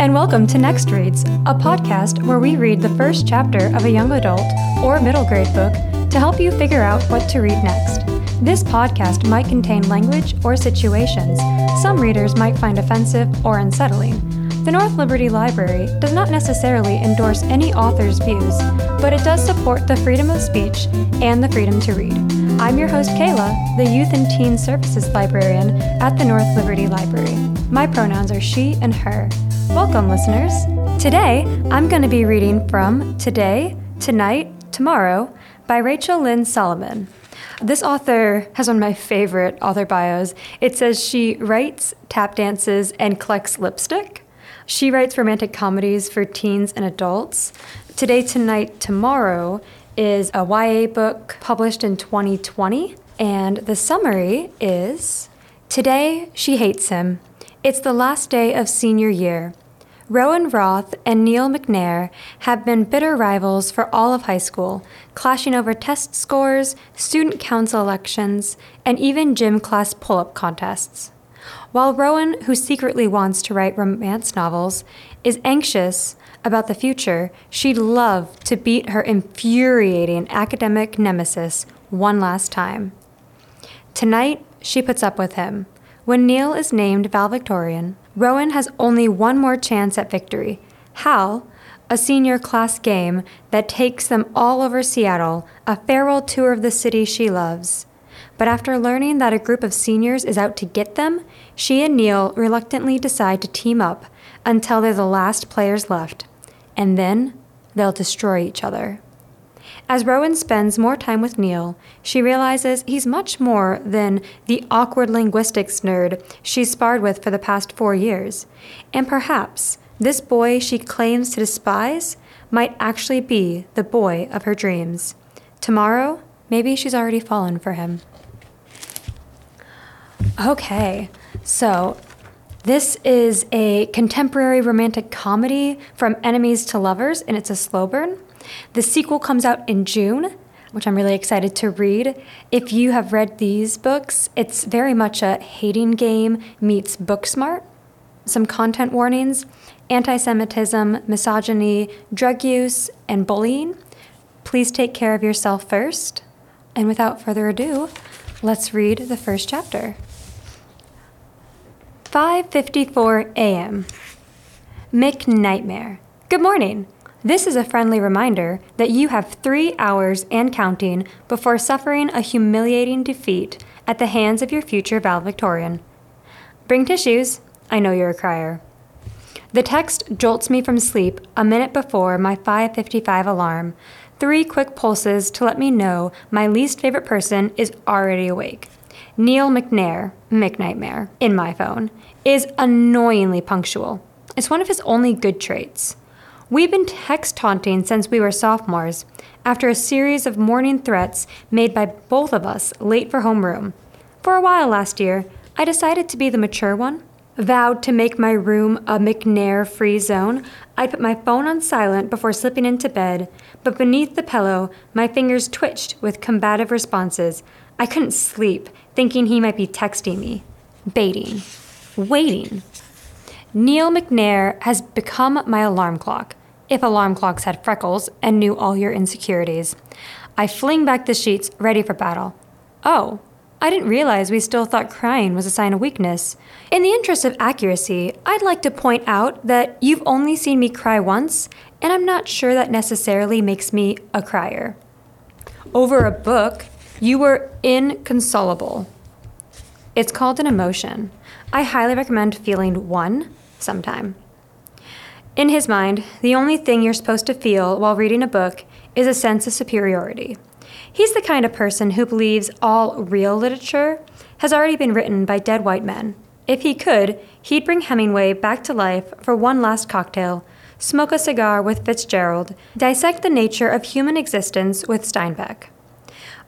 and welcome to Next Reads, a podcast where we read the first chapter of a young adult or middle grade book to help you figure out what to read next. This podcast might contain language or situations some readers might find offensive or unsettling. The North Liberty Library does not necessarily endorse any author's views, but it does support the freedom of speech and the freedom to read. I'm your host, Kayla, the Youth and Teen Services Librarian at the North Liberty Library. My pronouns are she and her. Welcome, listeners. Today, I'm going to be reading from Today, Tonight, Tomorrow by Rachel Lynn Solomon. This author has one of my favorite author bios. It says she writes, tap dances, and collects lipstick. She writes romantic comedies for teens and adults. Today, Tonight, Tomorrow is a YA book published in 2020, and the summary is Today, she hates him. It's the last day of senior year. Rowan Roth and Neil McNair have been bitter rivals for all of high school, clashing over test scores, student council elections, and even gym class pull up contests. While Rowan, who secretly wants to write romance novels, is anxious about the future, she'd love to beat her infuriating academic nemesis one last time. Tonight, she puts up with him. When Neil is named valedictorian, Rowan has only one more chance at victory. Howl, a senior class game that takes them all over Seattle, a farewell tour of the city she loves. But after learning that a group of seniors is out to get them, she and Neil reluctantly decide to team up until they're the last players left. And then they'll destroy each other. As Rowan spends more time with Neil, she realizes he's much more than the awkward linguistics nerd she's sparred with for the past four years. And perhaps this boy she claims to despise might actually be the boy of her dreams. Tomorrow, maybe she's already fallen for him. Okay, so this is a contemporary romantic comedy from enemies to lovers, and it's a slow burn. The sequel comes out in June, which I'm really excited to read. If you have read these books, it's very much a hating game meets Booksmart. Some content warnings anti Semitism, misogyny, drug use, and bullying. Please take care of yourself first. And without further ado, let's read the first chapter. 5:54 a.m. McNightmare. Good morning. This is a friendly reminder that you have three hours and counting before suffering a humiliating defeat at the hands of your future valedictorian. Bring tissues. I know you're a crier. The text jolts me from sleep a minute before my 5:55 alarm. Three quick pulses to let me know my least favorite person is already awake. Neil McNair, McNightmare, in my phone, is annoyingly punctual. It's one of his only good traits. We've been text taunting since we were sophomores, after a series of morning threats made by both of us late for homeroom. For a while last year, I decided to be the mature one. Vowed to make my room a McNair free zone, I'd put my phone on silent before slipping into bed, but beneath the pillow, my fingers twitched with combative responses. I couldn't sleep, thinking he might be texting me, baiting, waiting. Neil McNair has become my alarm clock if alarm clocks had freckles and knew all your insecurities. I fling back the sheets, ready for battle. Oh, I didn't realize we still thought crying was a sign of weakness. In the interest of accuracy, I'd like to point out that you've only seen me cry once, and I'm not sure that necessarily makes me a crier. Over a book, you were inconsolable. It's called an emotion. I highly recommend feeling one sometime. In his mind, the only thing you're supposed to feel while reading a book is a sense of superiority. He's the kind of person who believes all real literature has already been written by dead white men. If he could, he'd bring Hemingway back to life for one last cocktail, smoke a cigar with Fitzgerald, dissect the nature of human existence with Steinbeck.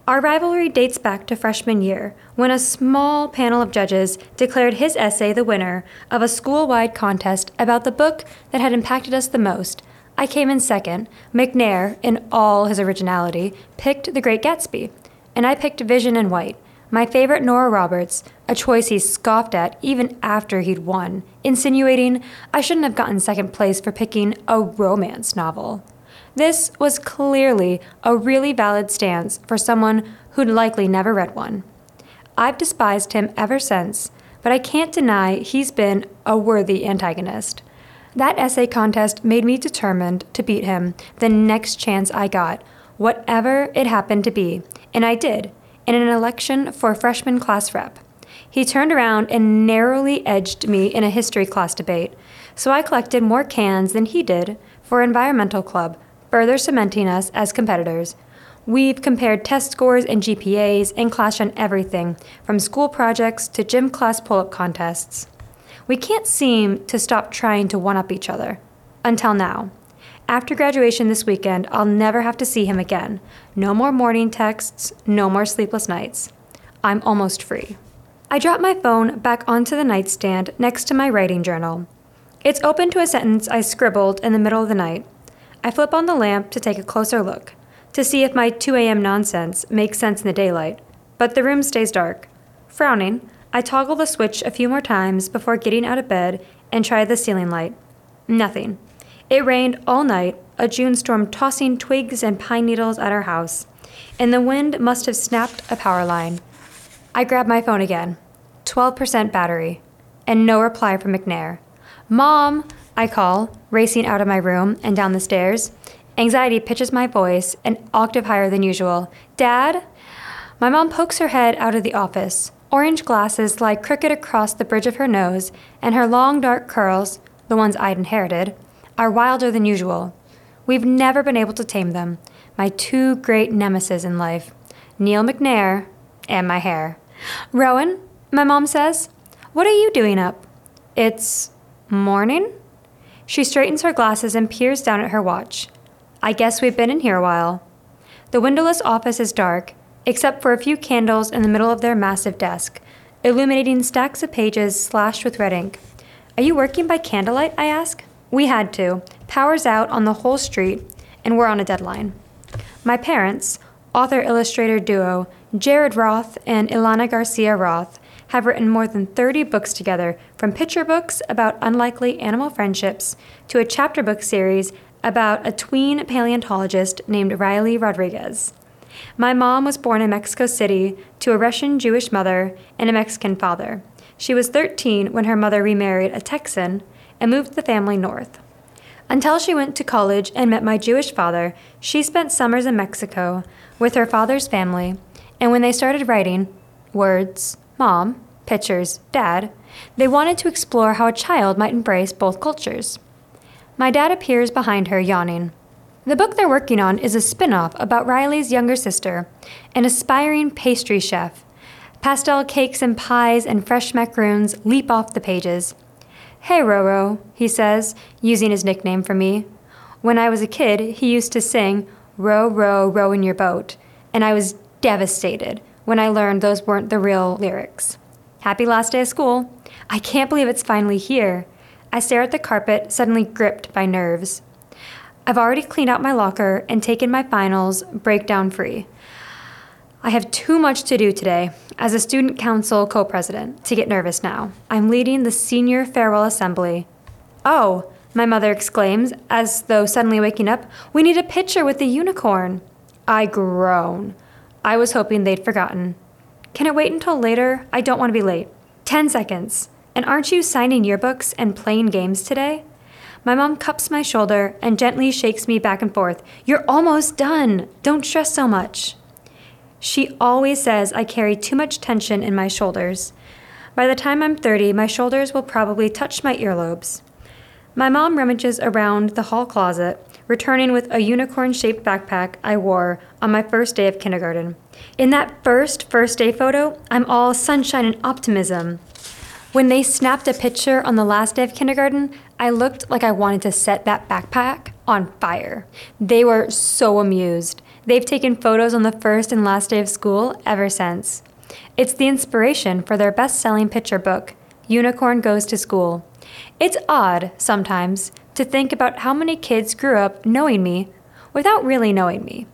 Our rivalry dates back to freshman year, when a small panel of judges declared his essay the winner of a school wide contest about the book that had impacted us the most. I came in second. McNair, in all his originality, picked The Great Gatsby, and I picked Vision in White. My favorite Nora Roberts, a choice he scoffed at even after he'd won, insinuating I shouldn't have gotten second place for picking a romance novel. This was clearly a really valid stance for someone who'd likely never read one. I've despised him ever since, but I can't deny he's been a worthy antagonist. That essay contest made me determined to beat him the next chance I got, whatever it happened to be, and I did, in an election for freshman class rep. He turned around and narrowly edged me in a history class debate, so I collected more cans than he did for Environmental Club, further cementing us as competitors. We've compared test scores and GPAs and clashed on everything, from school projects to gym class pull up contests. We can't seem to stop trying to one up each other. Until now. After graduation this weekend, I'll never have to see him again. No more morning texts, no more sleepless nights. I'm almost free. I drop my phone back onto the nightstand next to my writing journal. It's open to a sentence I scribbled in the middle of the night. I flip on the lamp to take a closer look to see if my 2 a.m. nonsense makes sense in the daylight, but the room stays dark. Frowning, I toggle the switch a few more times before getting out of bed and try the ceiling light. Nothing. It rained all night, a June storm tossing twigs and pine needles at our house, and the wind must have snapped a power line. I grab my phone again. 12% battery. And no reply from McNair. Mom, I call, racing out of my room and down the stairs. Anxiety pitches my voice an octave higher than usual. Dad? My mom pokes her head out of the office. Orange glasses lie crooked across the bridge of her nose, and her long dark curls, the ones I'd inherited, are wilder than usual. We've never been able to tame them, my two great nemesis in life Neil McNair and my hair. Rowan, my mom says, what are you doing up? It's morning? She straightens her glasses and peers down at her watch. I guess we've been in here a while. The windowless office is dark, except for a few candles in the middle of their massive desk, illuminating stacks of pages slashed with red ink. Are you working by candlelight? I ask. We had to. Power's out on the whole street, and we're on a deadline. My parents, author illustrator duo Jared Roth and Ilana Garcia Roth, have written more than 30 books together, from picture books about unlikely animal friendships to a chapter book series about a tween paleontologist named Riley Rodriguez. My mom was born in Mexico City to a Russian Jewish mother and a Mexican father. She was 13 when her mother remarried a Texan and moved the family north. Until she went to college and met my Jewish father, she spent summers in Mexico with her father's family, and when they started writing words, mom, pictures, dad, they wanted to explore how a child might embrace both cultures. My dad appears behind her, yawning. The book they're working on is a spin off about Riley's younger sister, an aspiring pastry chef. Pastel cakes and pies and fresh macaroons leap off the pages. Hey, Roro, he says, using his nickname for me. When I was a kid, he used to sing, Row, row, Rowan your boat, and I was devastated when I learned those weren't the real lyrics. Happy last day of school. I can't believe it's finally here. I stare at the carpet, suddenly gripped by nerves. I've already cleaned out my locker and taken my finals breakdown free. I have too much to do today as a student council co president to get nervous now. I'm leading the senior farewell assembly. Oh, my mother exclaims, as though suddenly waking up, we need a picture with the unicorn. I groan. I was hoping they'd forgotten. Can it wait until later? I don't want to be late. Ten seconds. And aren't you signing yearbooks and playing games today? My mom cups my shoulder and gently shakes me back and forth. You're almost done. Don't stress so much. She always says I carry too much tension in my shoulders. By the time I'm 30, my shoulders will probably touch my earlobes. My mom rummages around the hall closet, returning with a unicorn shaped backpack I wore on my first day of kindergarten. In that first first day photo, I'm all sunshine and optimism. When they snapped a picture on the last day of kindergarten, I looked like I wanted to set that backpack on fire. They were so amused. They've taken photos on the first and last day of school ever since. It's the inspiration for their best selling picture book, Unicorn Goes to School. It's odd, sometimes, to think about how many kids grew up knowing me without really knowing me.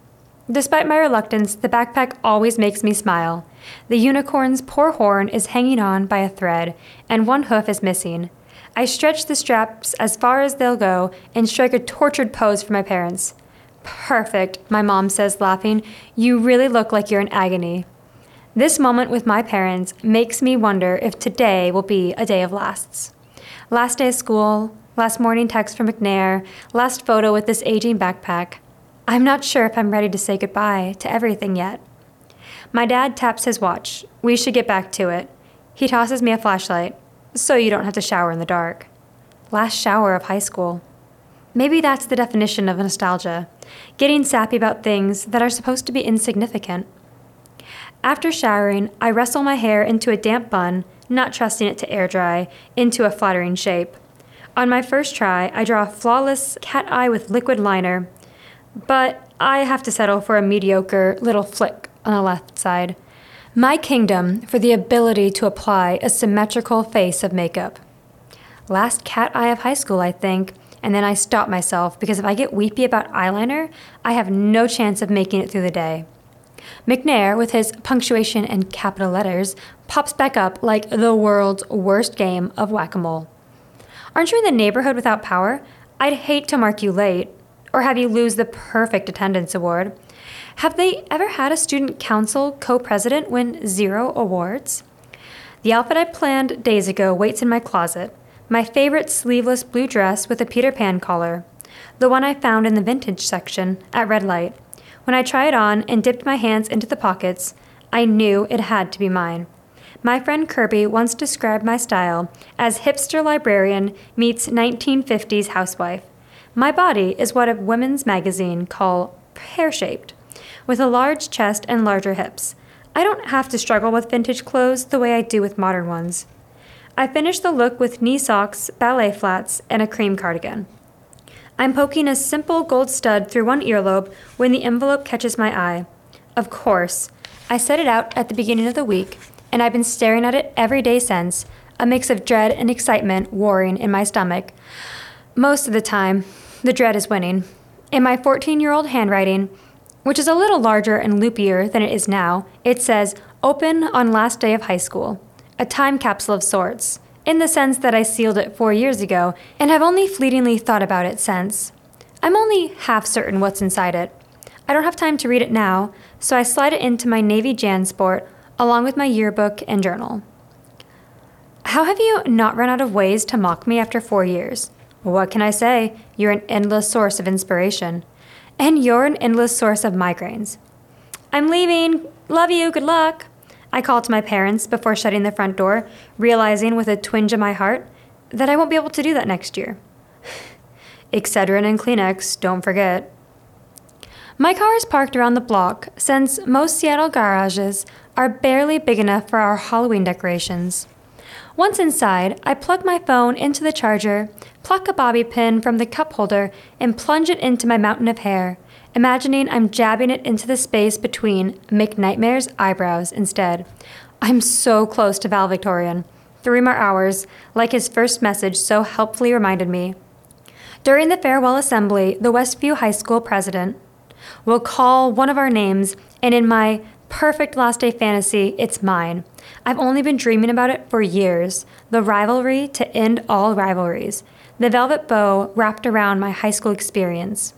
Despite my reluctance, the backpack always makes me smile. The unicorn's poor horn is hanging on by a thread, and one hoof is missing. I stretch the straps as far as they'll go and strike a tortured pose for my parents. Perfect, my mom says, laughing. You really look like you're in agony. This moment with my parents makes me wonder if today will be a day of lasts. Last day of school, last morning text from McNair, last photo with this aging backpack. I'm not sure if I'm ready to say goodbye to everything yet. My dad taps his watch. We should get back to it. He tosses me a flashlight, so you don't have to shower in the dark. Last shower of high school. Maybe that's the definition of nostalgia getting sappy about things that are supposed to be insignificant. After showering, I wrestle my hair into a damp bun, not trusting it to air dry, into a flattering shape. On my first try, I draw a flawless cat eye with liquid liner, but I have to settle for a mediocre little flick on the left side. My kingdom for the ability to apply a symmetrical face of makeup. Last cat eye of high school, I think, and then I stop myself because if I get weepy about eyeliner, I have no chance of making it through the day. McNair, with his punctuation and capital letters, pops back up like the world's worst game of whack a mole. Aren't you in the neighborhood without power? I'd hate to mark you late, or have you lose the perfect attendance award. Have they ever had a student council co president win zero awards? The outfit I planned days ago waits in my closet my favorite sleeveless blue dress with a Peter Pan collar, the one I found in the vintage section at Red Light. When I tried it on and dipped my hands into the pockets, I knew it had to be mine. My friend Kirby once described my style as hipster librarian meets 1950s housewife. My body is what a women's magazine call pear shaped, with a large chest and larger hips. I don't have to struggle with vintage clothes the way I do with modern ones. I finish the look with knee socks, ballet flats, and a cream cardigan. I'm poking a simple gold stud through one earlobe when the envelope catches my eye. Of course, I set it out at the beginning of the week, and I've been staring at it every day since, a mix of dread and excitement warring in my stomach. Most of the time, the dread is winning. In my 14 year old handwriting, which is a little larger and loopier than it is now, it says, Open on last day of high school a time capsule of sorts, in the sense that I sealed it four years ago and have only fleetingly thought about it since. I'm only half certain what's inside it. I don't have time to read it now, so I slide it into my Navy JanSport along with my yearbook and journal. How have you not run out of ways to mock me after four years? What can I say? You're an endless source of inspiration. And you're an endless source of migraines. I'm leaving. Love you. Good luck. I call to my parents before shutting the front door, realizing with a twinge in my heart that I won't be able to do that next year. Excedrin and Kleenex, don't forget. My car is parked around the block since most Seattle garages are barely big enough for our Halloween decorations. Once inside, I plug my phone into the charger, pluck a bobby pin from the cup holder, and plunge it into my mountain of hair imagining I'm jabbing it into the space between McNightmare's eyebrows instead. I'm so close to valedictorian. Three more hours, like his first message so helpfully reminded me. During the farewell assembly, the Westview High School president will call one of our names, and in my perfect last day fantasy, it's mine. I've only been dreaming about it for years the rivalry to end all rivalries, the velvet bow wrapped around my high school experience.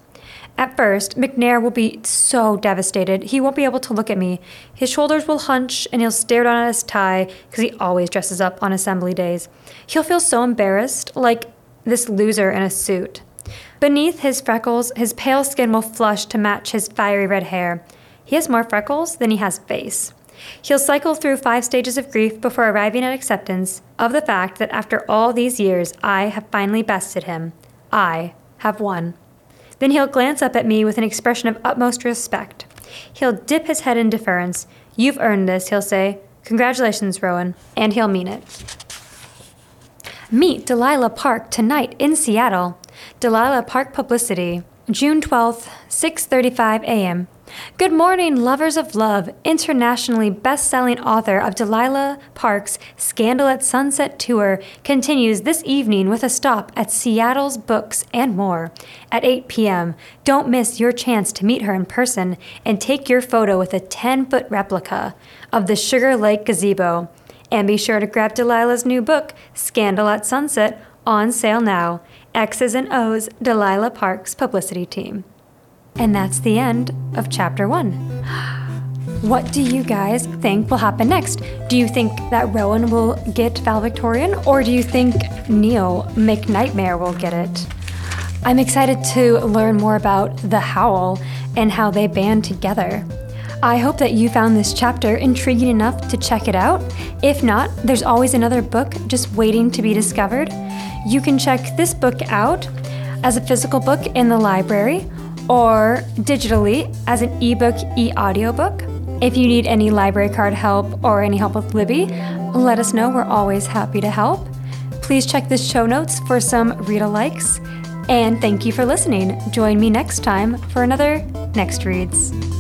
At first, McNair will be so devastated. He won't be able to look at me. His shoulders will hunch and he'll stare down at his tie because he always dresses up on assembly days. He'll feel so embarrassed, like this loser in a suit. Beneath his freckles, his pale skin will flush to match his fiery red hair. He has more freckles than he has face. He'll cycle through five stages of grief before arriving at acceptance of the fact that after all these years, I have finally bested him. I have won. Then he'll glance up at me with an expression of utmost respect. He'll dip his head in deference. You've earned this, he'll say. Congratulations, Rowan. And he'll mean it. Meet Delilah Park tonight in Seattle. Delilah Park Publicity, June 12th, 6:35 a.m. Good morning, lovers of love. Internationally best-selling author of Delilah Parks' Scandal at Sunset tour continues this evening with a stop at Seattle's Books and more. At 8 p.m., don't miss your chance to meet her in person and take your photo with a 10-foot replica of the Sugar Lake gazebo. And be sure to grab Delilah's new book, Scandal at Sunset, on sale now. X's and O's Delilah Parks publicity team. And that's the end of chapter one. What do you guys think will happen next? Do you think that Rowan will get valedictorian, or do you think Neil McNightmare will get it? I'm excited to learn more about the Howl and how they band together. I hope that you found this chapter intriguing enough to check it out. If not, there's always another book just waiting to be discovered. You can check this book out as a physical book in the library or digitally as an ebook e audiobook. If you need any library card help or any help with Libby, let us know. We're always happy to help. Please check the show notes for some read alikes. And thank you for listening. Join me next time for another Next Reads.